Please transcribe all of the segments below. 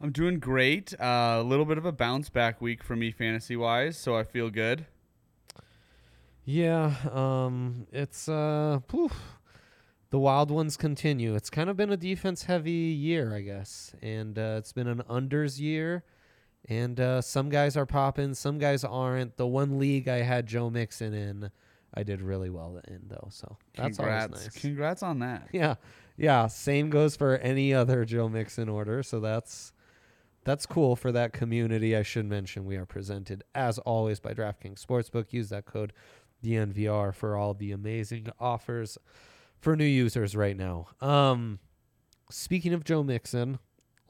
I'm doing great. Uh, a little bit of a bounce back week for me fantasy wise, so I feel good. Yeah, um, it's uh, poof. the wild ones continue. It's kind of been a defense heavy year, I guess, and uh, it's been an unders year. And uh, some guys are popping, some guys aren't. The one league I had Joe Mixon in, I did really well in though, so that's Congrats. always nice. Congrats on that. Yeah, yeah. Same goes for any other Joe Mixon order. So that's that's cool for that community. I should mention we are presented as always by DraftKings Sportsbook. Use that code DNVR for all the amazing offers for new users right now. Um, speaking of Joe Mixon,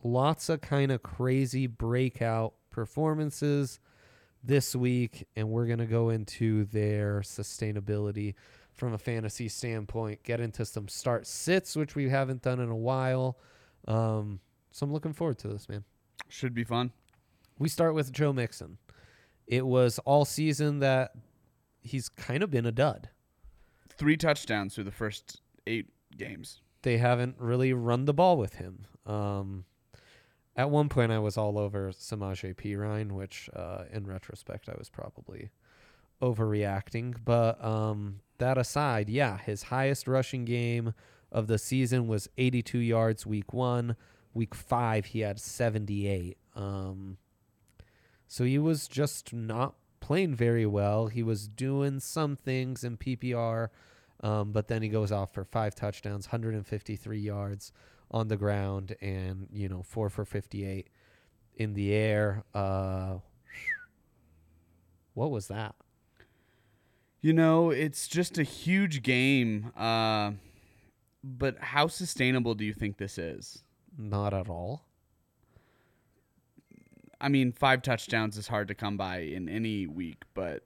lots of kind of crazy breakout performances this week, and we're going to go into their sustainability from a fantasy standpoint, get into some start sits, which we haven't done in a while. Um, so I'm looking forward to this, man. Should be fun. We start with Joe Mixon. It was all season that he's kind of been a dud. Three touchdowns through the first eight games. They haven't really run the ball with him. Um, at one point, I was all over Samaje Perine, which, uh, in retrospect, I was probably overreacting. But um, that aside, yeah, his highest rushing game of the season was 82 yards week one. Week five, he had 78. Um, so he was just not playing very well. He was doing some things in PPR, um, but then he goes off for five touchdowns, 153 yards on the ground, and you know four for 58 in the air. Uh, what was that? You know, it's just a huge game. Uh, but how sustainable do you think this is? Not at all. I mean, five touchdowns is hard to come by in any week, but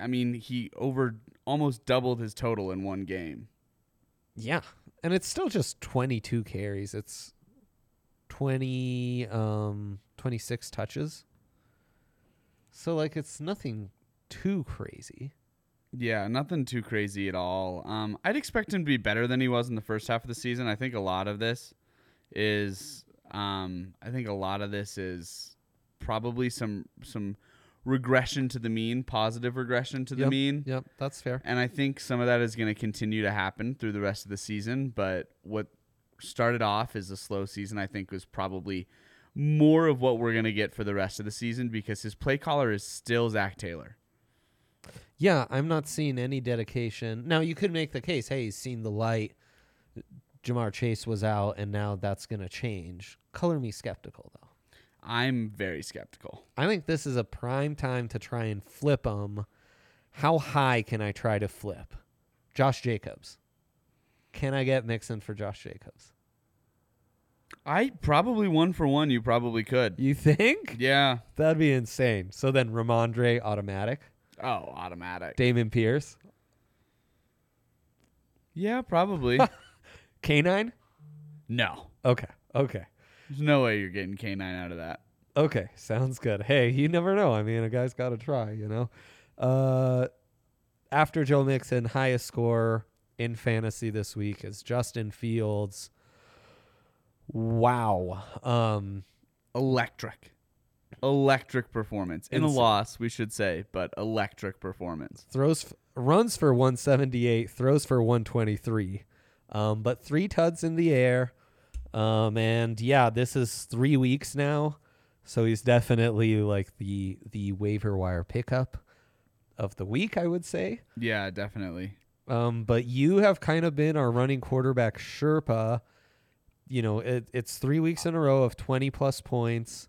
I mean, he over almost doubled his total in one game. Yeah, and it's still just 22 carries. It's 20 um 26 touches. So like it's nothing too crazy. Yeah, nothing too crazy at all. Um, I'd expect him to be better than he was in the first half of the season. I think a lot of this is, um, I think a lot of this is probably some some regression to the mean, positive regression to the Yep, mean. Yep, that's fair. And I think some of that is going to continue to happen through the rest of the season. But what started off as a slow season, I think, was probably more of what we're going to get for the rest of the season because his play caller is still Zac Taylor. Yeah, I'm not seeing any dedication. Now you could make the case, hey, he's seen the light. Ja'Marr Chase was out and now that's going to change. Color me skeptical though. I'm very skeptical. I think this is a prime time to try and flip them. How high can I try to flip? Josh Jacobs. Can I get Mixon for Josh Jacobs? I probably one for one. You probably could. You think? Yeah. That'd be insane. So then Rhamondre automatic. Oh, automatic. Dameon Pierce. Yeah, probably. Canine? no. Okay. Okay. There's no way you're getting K9 out of that. Okay. Sounds good. Hey, you never know. I mean, a guy's got to try, you know? Uh, after Joe Mixon, highest score in fantasy this week is Justin Fields. Wow. Um, Electric. electric performance in a loss, we should say, but electric performance. throws f- runs for 178, throws for 123, um, but three tuds in the air. Um, and yeah, this is three weeks now, so he's definitely like the the waiver wire pickup of the week, I would say. Yeah, definitely. Um, but you have kind of been our running quarterback Sherpa. You know, it, it's three weeks in a row of 20 plus points.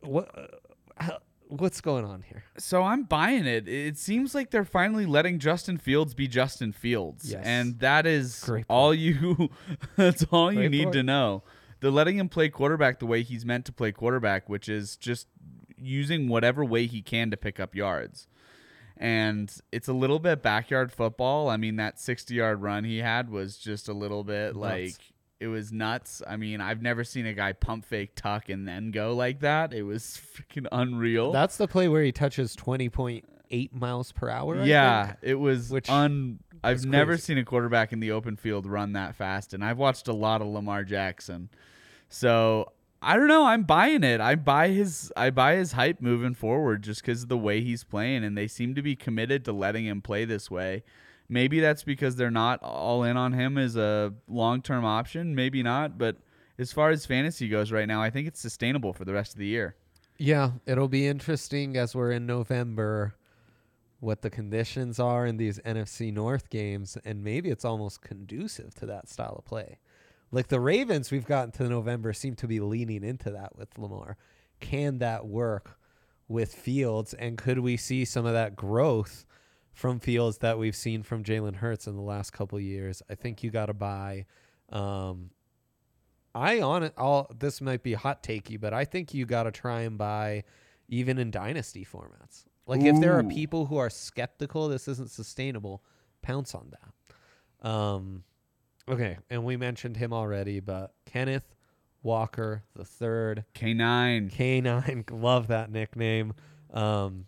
What, uh, what's going on here? So I'm buying it. It seems like they're finally letting Justin Fields be Justin Fields. Yes. And that is Great all you that's all you need point. to know. They're letting him play quarterback the way he's meant to play quarterback, which is just using whatever way he can to pick up yards. And it's a little bit backyard football. I mean, that 60 yard run he had was just a little bit Nuts. like it was nuts. I mean, I've never seen a guy pump fake tuck and then go like that. It was freaking unreal. That's the play where he touches 20.8 miles per hour. I yeah, think. it was which un. I've is never seen a quarterback in the open field run that fast, and I've watched a lot of Lamar Jackson. So I don't know. I'm buying it. I buy his. I buy his hype moving forward just because of the way he's playing, and they seem to be committed to letting him play this way. Maybe that's because they're not all in on him as a long term option. Maybe not, but as far as fantasy goes right now, I think it's sustainable for the rest of the year. Yeah, it'll be interesting as we're in November what the conditions are in these NFC North games, and maybe it's almost conducive to that style of play. Like the Ravens, we've gotten to November, seem to be leaning into that with Lamar. Can that work with Fields, and could we see some of that growth from Fields that we've seen from Jalen Hurts in the last couple years? I think you got to buy. Um, I on it all this might be hot takey, but I think you got to try and buy even in dynasty formats. Like if there are people who are skeptical this isn't sustainable, pounce on that. Um okay, and we mentioned him already, but Kenneth Walker the third, K nine. K9, love that nickname. Um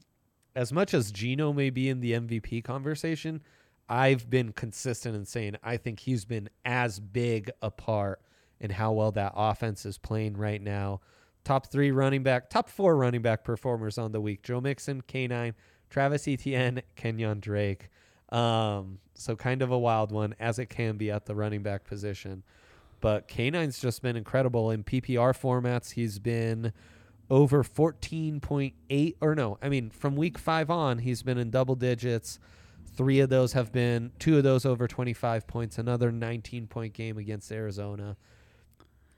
as much as Geno may be in the MVP conversation, I've been consistent in saying I think he's been as big a part in how well that offense is playing right now. Top three running back, top four running back performers on the week: Joe Mixon, K9, Travis Etienne, Kenyan Drake. Um, so kind of a wild one as it can be at the running back position. But K9's just been incredible in PPR formats. He's been over 14.8 or no, I mean from week 5 on, he's been in double digits. 3 of those have been two of those over 25 points, another 19 point game against Arizona.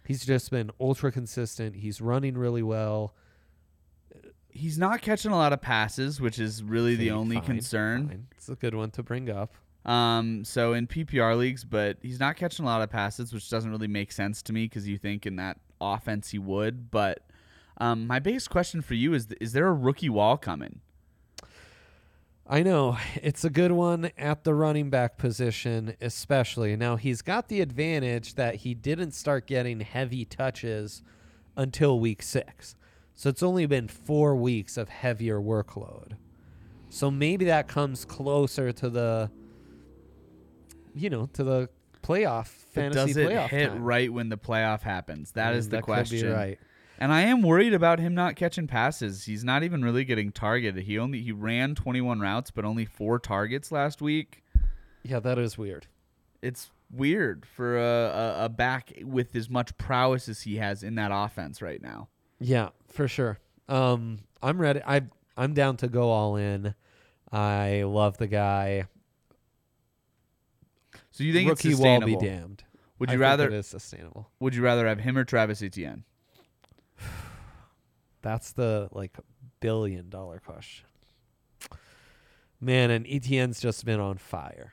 He's just been ultra consistent. He's running really well. He's not catching a lot of passes, which is really the only fine, concern. fine. It's a good one to bring up. Um, so in PPR leagues, but he's not catching a lot of passes, which doesn't really make sense to me because you think in that offense he would. But um, my biggest question for you is: Is there a rookie wall coming? I know it's a good one at the running back position, especially. Now, he's got the advantage that he didn't start getting heavy touches until week six. So it's only been four weeks of heavier workload. So maybe that comes closer to the, you know, to the playoff But fantasy does it playoff hit time. right when the playoff happens? That is Mm, the that could be question. right. And I am worried about him not catching passes. He's not even really getting targeted. He only he ran 21 routes, but only four targets last week. Yeah, that is weird. It's weird for a, a, a back with as much prowess as he has in that offense right now. Yeah, for sure. Um, I'm ready. I I'm down to go all in. I love the guy. So you think Rookie it's wall sustainable? be damned. Would I you think rather it is sustainable? Would you rather have him or Travis Etienne? That's the like billion dollar question. Man, and Etienne's just been on fire.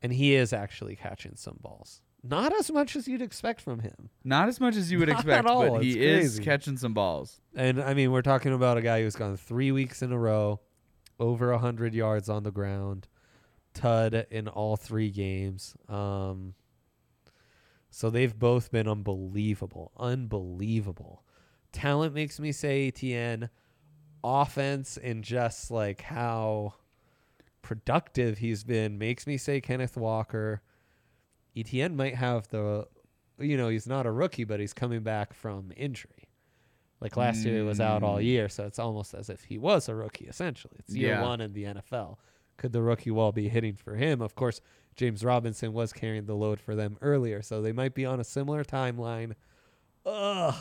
And he is actually catching some balls. Not as much as you'd expect from him. Not as much as you would Not at expect, all. but he It's is crazy. catching some balls. And I mean, we're talking about a guy who's gone three weeks in a row, over a hundred yards on the ground, tud in all three games. Um, so they've both been unbelievable, unbelievable. Talent makes me say Etienne. Offense and just like how productive he's been makes me say Kenneth Walker. Etienne might have the, you know, he's not a rookie, but he's coming back from injury. Like last year, he was out all mm. year, so it's almost as if he was a rookie. Essentially, it's year Yeah. one in the NFL. Could the rookie wall be hitting for him? Of course, James Robinson was carrying the load for them earlier, so they might be on a similar timeline. Ugh.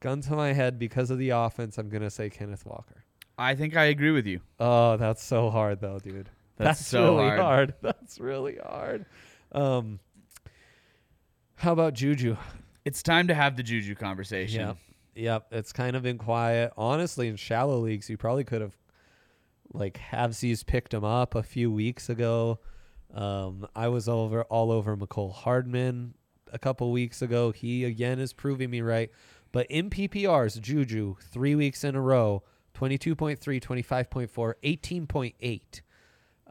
Gun to my head because of the offense. I'm gonna say Kenneth Walker. I think I agree with you. Oh, that's so hard though, dude. That's so really hard. That's really hard. Um, how about Juju? It's time to have the Juju conversation. Yep. Yep. It's kind of been quiet. Honestly, in shallow leagues, you probably could have like Havsies picked him up a few weeks ago. Um, I was over all over Mecole Hardman a couple weeks ago. He again is proving me right. But in PPRs, Juju, three weeks in a row, 22.3, 25.4, 18.8.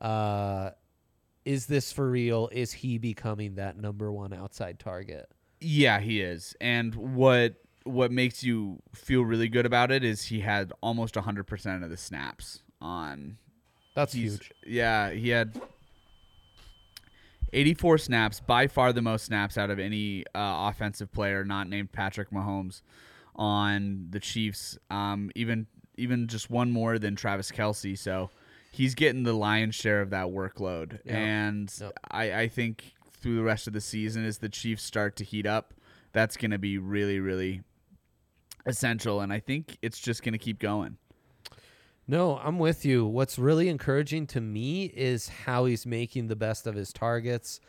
Uh, is this for real? Is he becoming that number one outside target? Yeah, he is. And what what makes you feel really good about it is he had almost 100% of the snaps on That's huge. Yeah, he had 84 snaps, by far the most snaps out of any uh, offensive player not named Patrick Mahomes on the Chiefs. Um, even even just one more than Travis Kelce. So he's getting the lion's share of that workload. Yep. And Yep. I, I think through the rest of the season, as the Chiefs start to heat up, that's going to be really, really essential. And I think it's just going to keep going. No, I'm with you. What's really encouraging to me is how he's making the best of his targets.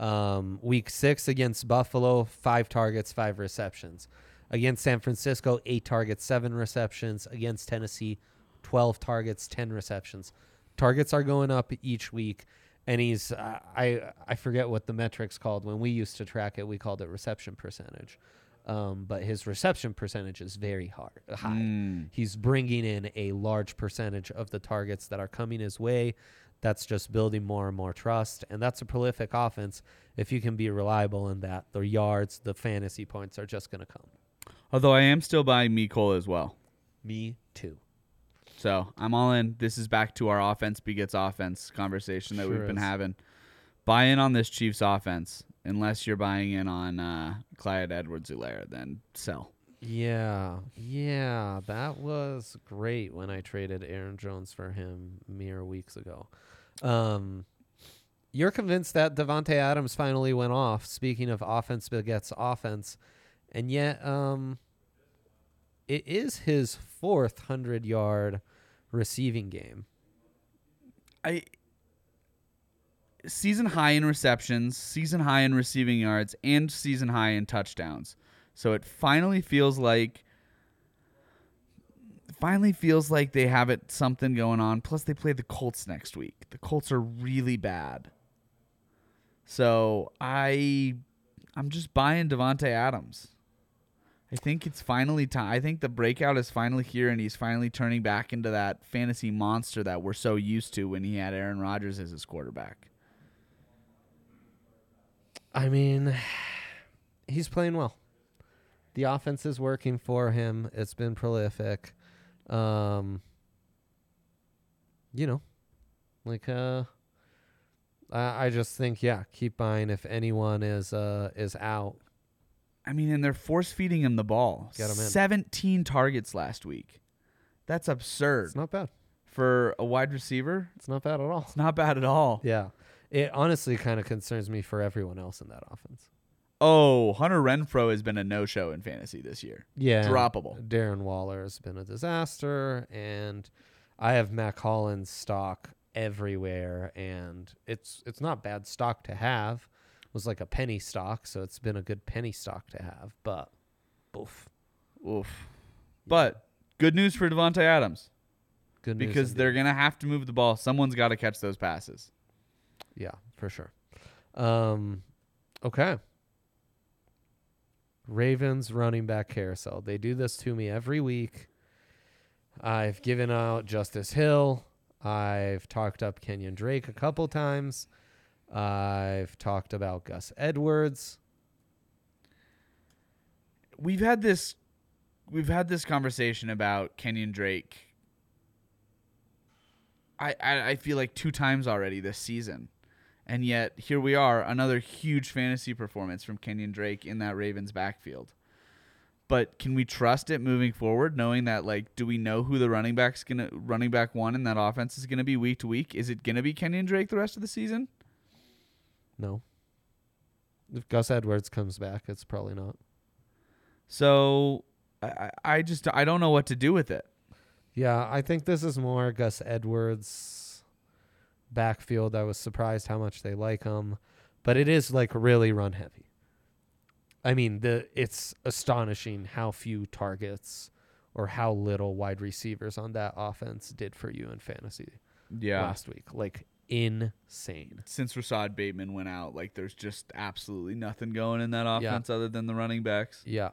Um, week six against Buffalo, five targets, five receptions. Against San Francisco, eight targets, seven receptions. Against Tennessee, 12 targets, 10 receptions. Targets are going up each week. And he's, uh, I, I forget what the metric's called. When we used to track it, we called it reception percentage. Um, but his reception percentage is very hard, high. He's bringing in a large percentage of the targets that are coming his way. That's just building more and more trust, and that's a prolific offense. If you can be reliable in that, the yards, the fantasy points are just going to come. Although I am still buying Mecole as well. Me too. So I'm all in. This is back to our offense begets offense conversation that Sure we've been is. having. Buy in on this Chiefs offense. Unless you're buying in on uh, Clyde Edwards Helaire, then sell. Yeah, yeah, that was great when I traded Aaron Jones for him mere weeks ago. Um, you're convinced that Davante Adams finally went off. Speaking of offense begets offense, and yet, um, it is his fourth hundred yard receiving game. I season high in receptions, season high in receiving yards, and season high in touchdowns. So it finally feels like finally feels like they have it something going on. Plus they play the Colts next week. The Colts are really bad. So I I'm just buying Davante Adams. I think it's finally time. I think the breakout is finally here, and he's finally turning back into that fantasy monster that we're so used to when he had Aaron Rodgers as his quarterback. I mean, he's playing well. The offense is working for him. It's been prolific. Um, you know, like uh, I, I just think yeah, keep buying if anyone is uh is out. I mean, and they're force feeding him the ball. Get him in. 17 targets last week. That's absurd It's not bad. for a wide receiver. It's not bad at all. It's not bad at all. Yeah, it honestly kind of concerns me for everyone else in that offense. Oh, Hunter Renfrow has been a no-show in fantasy this year. Yeah, Droppable. Darren Waller has been a disaster, and I have Mack Hollins stock everywhere, and it's it's not bad stock to have. It was like a penny stock, so it's been a good penny stock to have. But, oof, Oof. But good news for Davante Adams good news because they're gonna have to move the ball. Someone's got to catch those passes. Yeah for sure. Um, okay. Ravens running back carousel. They do this to me every week. I've given out Justice Hill. I've talked up Kenyan Drake a couple times. I've talked about Gus Edwards. we've had this we've had this conversation about Kenyan Drake. I, I I feel like two times already this season. And yet here we are, another huge fantasy performance from Kenyan Drake in that Ravens backfield. But can we trust it moving forward, knowing that like, do we know who the running back's gonna running back one in that offense is gonna be week to week? Is it gonna be Kenyan Drake the rest of the season? No. If Gus Edwards comes back, it's probably not. So I, I I just I don't know what to do with it. Yeah, I think this is more Gus Edwards backfield. I was surprised how much they like him, but it is like really run heavy. I mean, the it's astonishing how few targets or how little wide receivers on that offense did for you in fantasy Yeah. last week. Like insane. Since Rashod Bateman went out, like there's just absolutely nothing going in that offense other than the running backs. Yeah.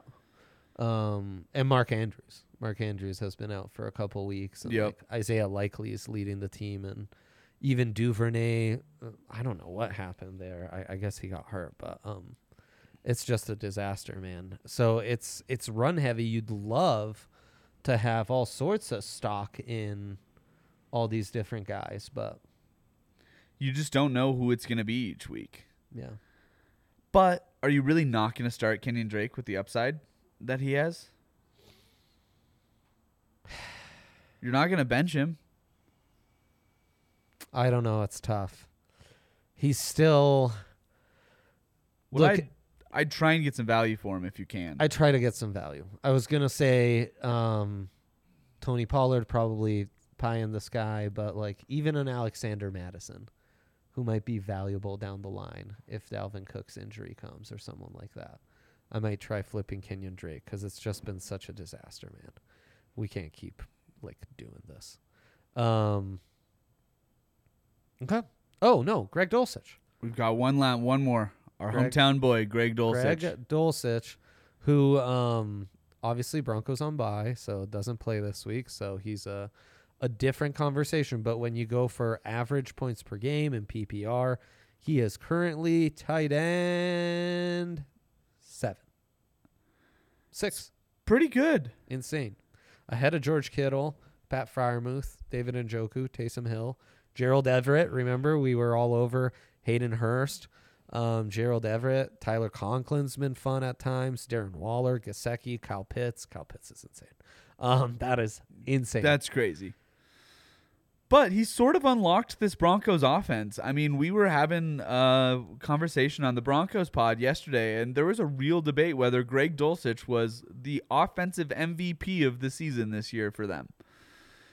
Um, and Mark Andrews. Mark Andrews has been out for a couple weeks. And Yep. like Isaiah Likely is leading the team, and even Duvernay. uh, I don't know what happened there. I, I guess he got hurt, but um, it's just a disaster, man. So it's it's run heavy. You'd love to have all sorts of stock in all these different guys, but You just don't know who it's gonna be each week. yeah, But are you really not gonna start Kenyan Drake with the upside that he has? You're not gonna bench him. I don't know. It's tough. He's still. Would Look, I? I'd try and get some value for him if you can. I try to get some value. I was gonna say um, Tony Pollard probably pie in the sky, but like even an Alexander Mattison, who might be valuable down the line if Dalvin Cook's injury comes or someone like that, I might try flipping Kenyan Drake because it's just been such a disaster, man. We can't keep like doing this. Um. Okay. Oh no, Greg Dulcich. We've got one la- one more. Our Greg- hometown boy, Greg Dulcich. Greg Dulcich, who um obviously Broncos on bye, so doesn't play this week, so he's a a different conversation. But when you go for average points per game in PPR, he is currently tight end seven, six, Pretty good. insane, ahead of George Kittle, Pat Freiermuth, David Njoku, Taysom Hill, Gerald Everett. Remember we were all over Hayden Hurst. Um, Gerald Everett, Tyler Conklin's been fun at times. Darren Waller, Gesicki, Kyle Pitts. Kyle Pitts is insane. Um, that is insane. That's crazy. But he sort of unlocked this Broncos offense. I mean, we were having a conversation on the Broncos pod yesterday, and there was a real debate whether Greg Dulcich was the offensive MVP of the season this year for them.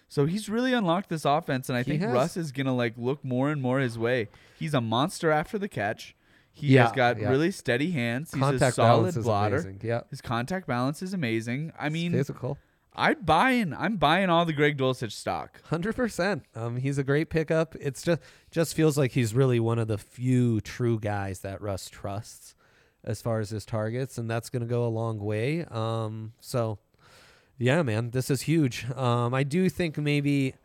So he's really unlocked this offense, and I He think has. Russ is gonna like look more and more his way. He's a monster after the catch. He Yeah, has got yeah. really steady hands. He's a Contact solid balance is blotter. Yeah, His contact balance is amazing. I mean, physical. I'd buy in. I'm buying all the Greg Dulcich stock. Hundred percent. Um, he's a great pickup. It's just just feels like he's really one of the few true guys that Russ trusts as far as his targets, and that's going to go a long way. Um, so yeah, man, this is huge. Um, I do think maybe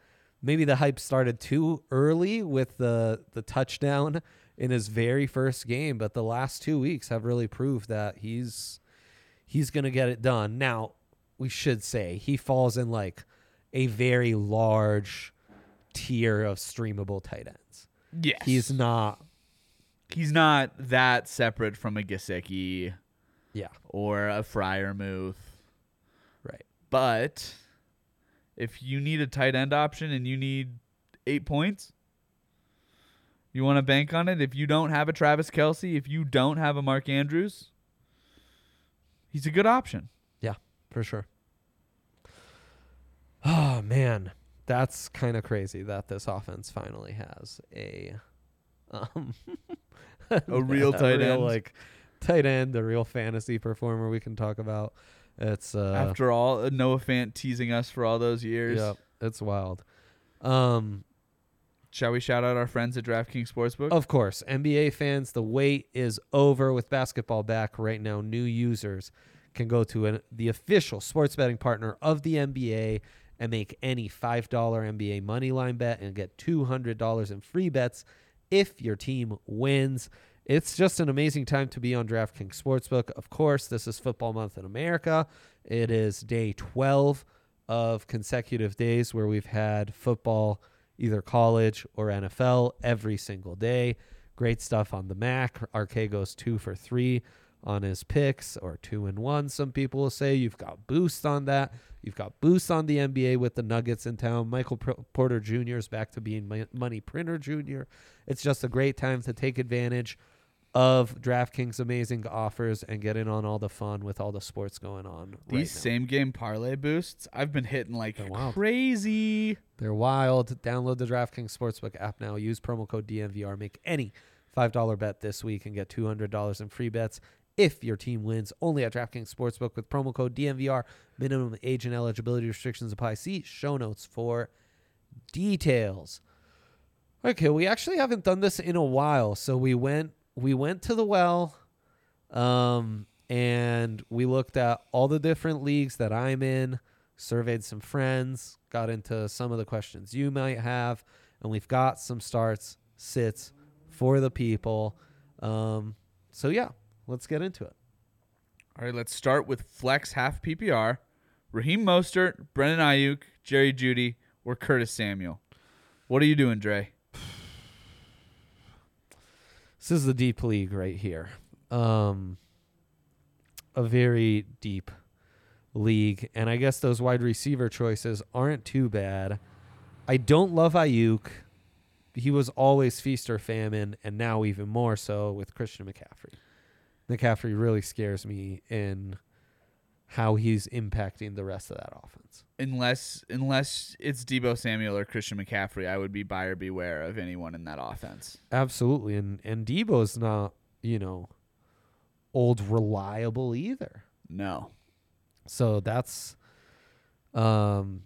maybe the hype started too early with the the touchdown in his very first game, but the last two weeks have really proved that he's he's going to get it done. Now, we should say he falls in like a very large tier of streamable tight ends. Yes. He's not he's not that separate from a Gesicki yeah, or a Freiermuth. But if you need a tight end option and you need eight points, you want to bank on it. If you don't have a Travis Kelce, if you don't have a Mark Andrews, he's a good option. Yeah, for sure. Oh man, that's kind of crazy that this offense finally has a um A real tight real, end. like tight end, a real fantasy performer we can talk about. It's uh After all, uh, Noah Fant teasing us for all those years. Yep, it's wild. Um Shall we shout out our friends at DraftKings Sportsbook? Of course, NBA fans, the wait is over with basketball back right now. New users can go to an, the official sports betting partner of the NBA and make any $5 NBA money line bet and get $200 in free bets if your team wins. It's just an amazing time to be on DraftKings Sportsbook. Of course, this is football month in America. It is day 12 of consecutive days where we've had football, either college or NFL, every single day. Great stuff on the MAC. RK goes two for three on his picks or two and one. Some people will say you've got boost on that. You've got boost on the NBA with the Nuggets in town. Michael Porter Jr. is back to being Mon- Money Printer Jr. It's just a great time to take advantage of DraftKings' amazing offers and get in on all the fun with all the sports going on. right These now. same game parlay boosts, I've been hitting like They're wild. crazy. They're wild. Download the DraftKings Sportsbook app now. Use promo code DNVR. Make any $5 bet this week and get $200 in free bets if your team wins. Only at DraftKings Sportsbook with promo code DNVR. Minimum age and eligibility restrictions apply. See show notes for details. Okay, we actually haven't done this in a while, so we went we went to the well um and we looked at all the different leagues that I'm in, surveyed some friends, got into some of the questions you might have, and we've got some starts, sits for the people. Um so yeah, let's get into it. All right, let's start with flex half PPR. Raheem Mostert, Brandon Aiyuk, Jerry Jeudy, or Curtis Samuel. What are you doing, Dre? This is the deep league right here. Um, a very deep league, and I guess those wide receiver choices aren't too bad. I don't love Aiyuk. He was always feast or famine, and now even more so with Christian McCaffrey. McCaffrey really scares me in how he's impacting the rest of that offense. Unless unless it's Deebo Samuel or Christian McCaffrey, I would be buyer beware of anyone in that offense. Absolutely, and and Deebo's not you know old reliable either. No. So that's um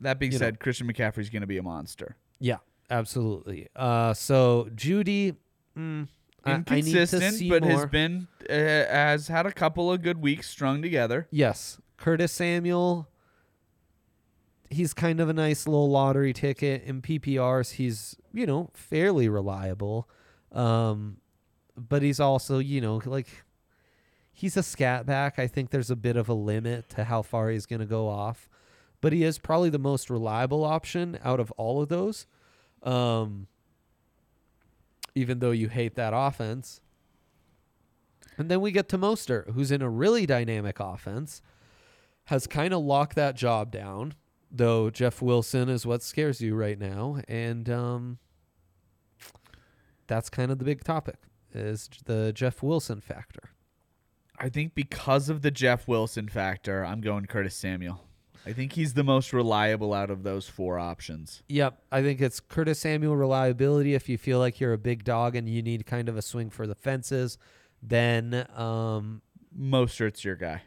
That being You know. said, Christian McCaffrey's going to be a monster. yeah, absolutely. Uh so Jeudy mm, I- I, need to Inconsistent, see but has been uh, has had a couple of good weeks strung together. Yes, Curtis Samuel he's kind of a nice little lottery ticket in PPRs. He's, you know, fairly reliable. Um but he's also, you know, like he's a scat back. I think there's a bit of a limit to how far he's going to go off, but he is probably the most reliable option out of all of those. Um, even though you hate that offense. And then we get to Mostert, who's in a really dynamic offense, has kind of locked that job down, though Jeff Wilson is what scares you right now. And um, that's kind of the big topic is the Jeff Wilson factor. I think because of the Jeff Wilson factor, I'm going Curtis Samuel. I think he's the most reliable out of those four options. Yep, I think it's Curtis Samuel reliability. If you feel like you're a big dog and you need kind of a swing for the fences, then um, Mostert's your guy.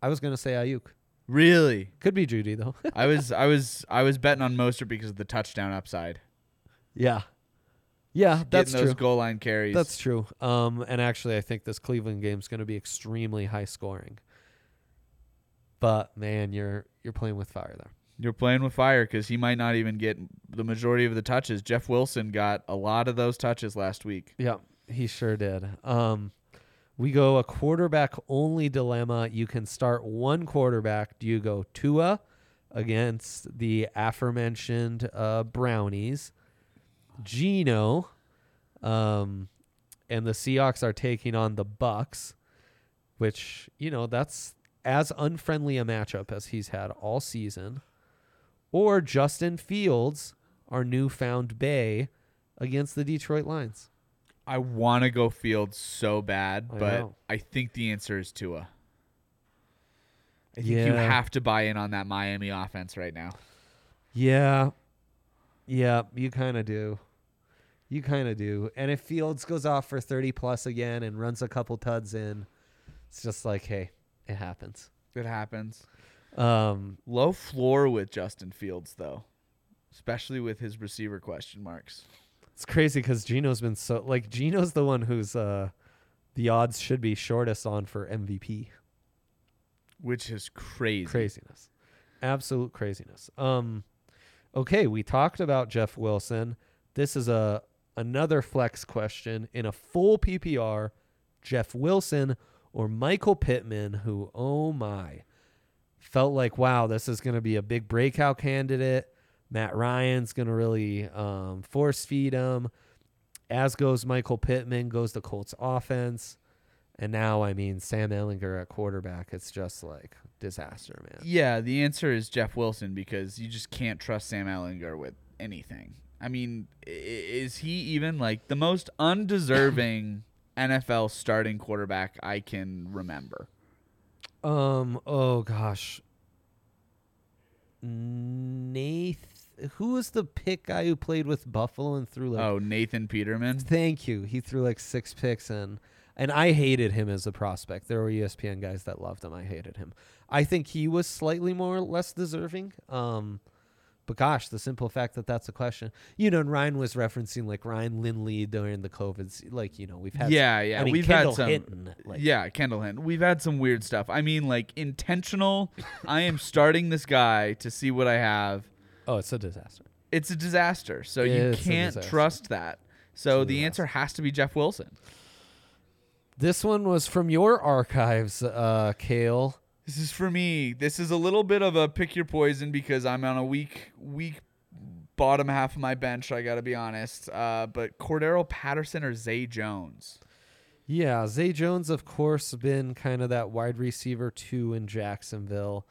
I was gonna say Aiyuk. Really? Could be Jeudy though. I was I was I was betting on Mostert because of the touchdown upside. yeah, yeah, that's Getting those true. goal line carries. That's true. Um, and actually, I think this Cleveland game is going to be extremely high scoring. But man, you're you're playing with fire there. You're playing with fire because he might not even get the majority of the touches. Jeff Wilson got a lot of those touches last week. Yeah, he sure did. Um, we go a quarterback only dilemma. You can start one quarterback. Do you go Tua against the aforementioned uh, Brownies, Geno, um, and the Seahawks are taking on the Bucs, which you know that's as unfriendly a matchup as he's had all season, or Justin Fields, our newfound Bay, against the Detroit Lions. I want to go Fields so bad, I but know. I think the answer is Tua. I think you have to buy in on that Miami offense right now. Yeah. Yeah, you kind of do. You kind of do. And if Fields goes off for 30 plus again and runs a couple tuds in, it's just like, hey, it happens. It happens. Um, Low floor with Justin Fields though, especially with his receiver question marks. It's crazy because Geno's been so like Geno's the one who's uh the odds should be shortest on for MVP. Which is crazy. Craziness. Absolute craziness. Um okay, we talked about Jeff Wilson. This is a another flex question in a full PPR. Jeff Wilson or Michael Pittman, who oh my felt like wow, this is going to be a big breakout candidate. Matt Ryan's going to really um, force feed him. As goes Michael Pittman, goes the Colts offense. And now, I mean, Sam Ehlinger at quarterback, it's just like disaster, man. Yeah, the answer is Jeff Wilson because you just can't trust Sam Ehlinger with anything. I mean, is he even like the most undeserving NFL starting quarterback I can remember? Um. Oh gosh. Nath, who was the pick guy who played with Buffalo and threw like? oh, Nathan Peterman. Thank you. He threw like six picks in, and I hated him as a prospect. There were ESPN guys that loved him. I hated him. I think he was slightly more or less deserving. Um, but gosh, the simple fact that that's a question, you know, and Ryan was referencing like Ryan Lindley during the COVID, like you know, we've had Yeah, yeah, I mean, we've Kendall had some. Hinton, like, yeah, Kendall Hinton. We've had some weird stuff. I mean, like intentional. I am starting this guy to see what I have. Oh, it's a disaster. It's a disaster. So you can't trust that. So the answer has to be Jeff Wilson. This one was from your archives, uh, Kale. This is for me. This is a little bit of a pick your poison because I'm on a weak, weak bottom half of my bench. I got to be honest. Uh, but Cordarrelle Patterson or Zay Jones? Yeah, Zay Jones, of course, been kind of that wide receiver two in Jacksonville.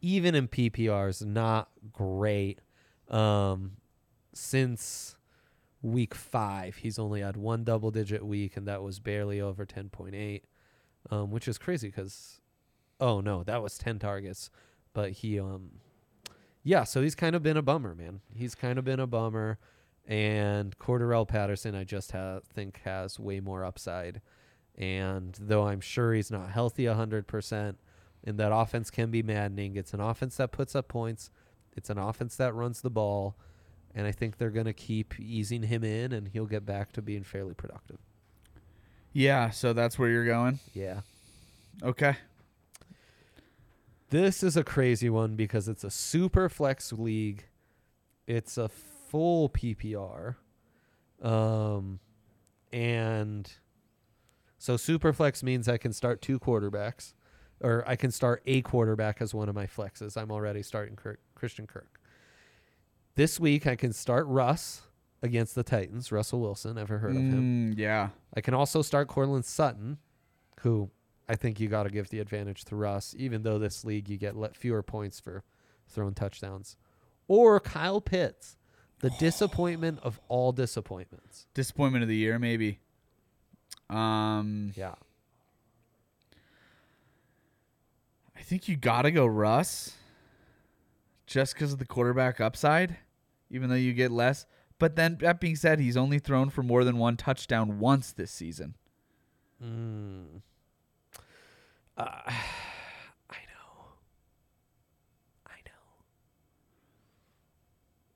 Even in PPRs, not great. Um, since week five, he's only had one double digit week, and that was barely over 10.8, um, which is crazy because, oh no, that was 10 targets. But he, um, yeah, so he's kind of been a bummer, man. He's kind of been a bummer. And Cordarrelle Patterson, I just ha- think has way more upside. And though I'm sure he's not healthy 100%, and that offense can be maddening, it's an offense that puts up points, it's an offense that runs the ball. And I think they're going to keep easing him in, and he'll get back to being fairly productive. Yeah, so that's where you're going. Yeah. Okay. This is a crazy one because it's a super flex league. It's a full PPR. Um and so super flex means I can start two quarterbacks or I can start a quarterback as one of my flexes. I'm already starting Kirk, Christian Kirk. This week I can start Russ against the Titans, Russell Wilson, ever heard of him? Mm, yeah. I can also start Courtland Sutton, who I think you got to give the advantage to Russ, even though this league you get let fewer points for throwing touchdowns. Or Kyle Pitts, the disappointment of all disappointments. Disappointment of the year, maybe. Um, Yeah. I think you got to go Russ just because of the quarterback upside, even though you get less. But then, that being said, he's only thrown for more than one touchdown once this season. Mm. Uh, I know. I know.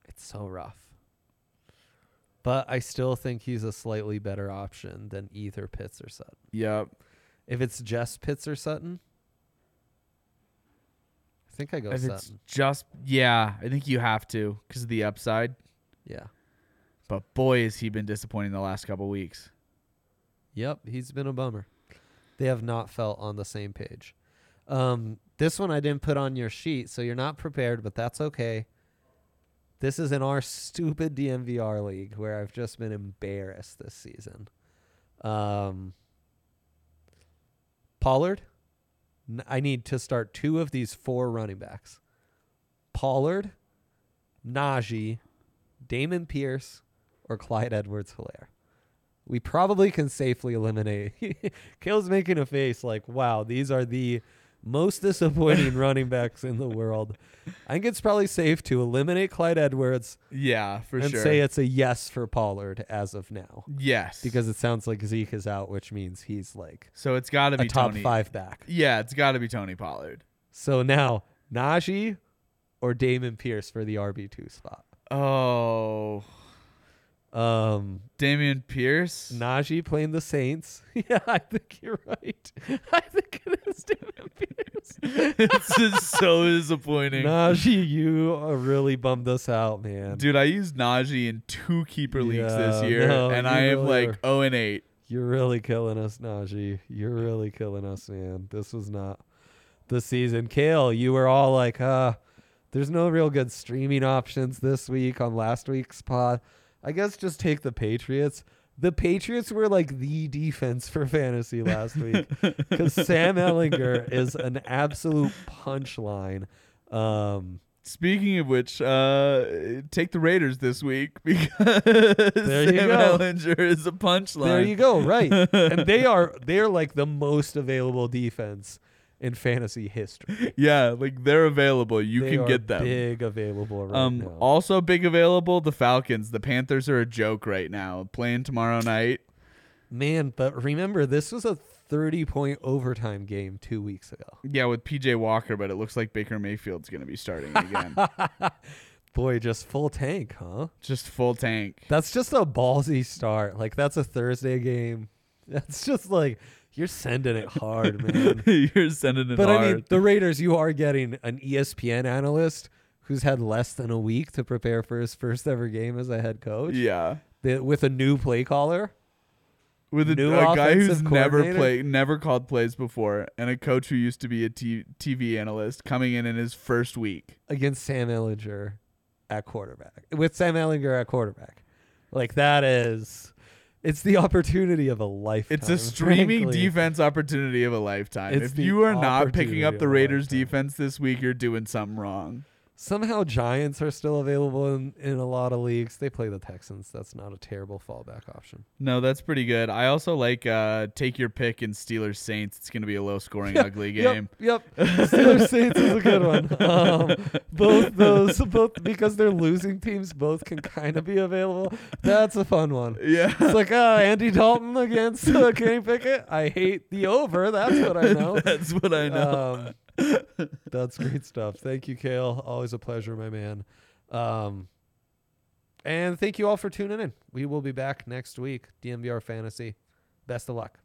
It's so rough. But I still think he's a slightly better option than either Pitts or Sutton. Yep. If it's just Pitts or Sutton, think I go If it's just, yeah, I think you have to because of the upside. Yeah. But boy, has he been disappointing the last couple weeks. Yep, he's been a bummer. They have not felt on the same page. Um, this one I didn't put on your sheet, so you're not prepared, but that's okay. This is in our stupid DNVR league where I've just been embarrassed this season. Um, Pollard, I need to start two of these four running backs. Pollard, Najee, Dameon Pierce, or Clyde Edwards Helaire. We probably can safely eliminate. Kale's making a face like, wow, these are the most disappointing running backs in the world. I think it's probably safe to eliminate Clyde Edwards Yeah, for and sure. say it's a yes for Pollard as of now. yes, Because it sounds like Zeke is out, which means he's like so it's got to a be top Tony. five back. Yeah, it's got to be Tony Pollard. So now, Najee or Dameon Pierce for the RB2 spot. Oh, Um, Dameon Pierce. Najee playing the Saints. yeah, I think you're right. I think it is Dameon Pierce. this is so disappointing. Najee, you uh, really bummed us out, man. Dude, I used Najee in two keeper leagues this Yeah, year, no, and you I am really like are. 0 and 8. You're really killing us, Najee. You're really killing us, man. This was not the season. Kale, you were all like, uh, there's no real good streaming options this week on last week's pod. I guess just take the Patriots. the Patriots were like the defense for fantasy last week because Sam Ehlinger is an absolute punchline. Um, Speaking of which, uh, take the Raiders this week because Sam go. Ehlinger is a punchline. there you go, right? and they are they're like the most available defense in fantasy history. Yeah, like they're available. You They can are get them. big available right um, now. also big available. The Falcons. The Panthers are a joke right now. Playing tomorrow night. Man, but remember this was a 30 point overtime game 2 weeks ago. Yeah, with PJ Walker, but it looks like Baker Mayfield's gonna be starting again. Boy, just full tank, huh? Just full tank. That's just a ballsy start. Like that's a Thursday game. That's just like you're sending it hard, man. You're sending it hard. but hard. I mean, the Raiders, you are getting an ESPN analyst who's had less than a week to prepare for his first ever game as a head coach. yeah. The- with a new play caller. with a, New a guy who's never played, never called plays before, and a coach who used to be a t- TV analyst coming in in his first week. against Sam Ehlinger at quarterback. With Sam Ehlinger at quarterback. Like that is it's the opportunity of a lifetime. It's a streaming frankly. defense opportunity of a lifetime. It's if you are not picking up the Raiders lifetime. defense this week, you're doing something wrong. Somehow Giants are still available in, in a lot of leagues. They play the Texans. That's not a terrible fallback option. No, that's pretty good. I also like uh, take your pick in Steelers Saints. It's going to be a low scoring, ugly game. Yep. yep. Steelers Saints is a good one. Um, both those, both because they're losing teams, both can kind of be available. That's a fun one. Yeah. It's like uh, Andy Dalton against uh, Kenny Pickett. I hate the over. That's what I know. that's what I know. Um, that's great stuff. Thank you, Kale. Always a pleasure, my man. Um, and thank you all for tuning in. We will be back next week. DNVR Fantasy. Best of luck.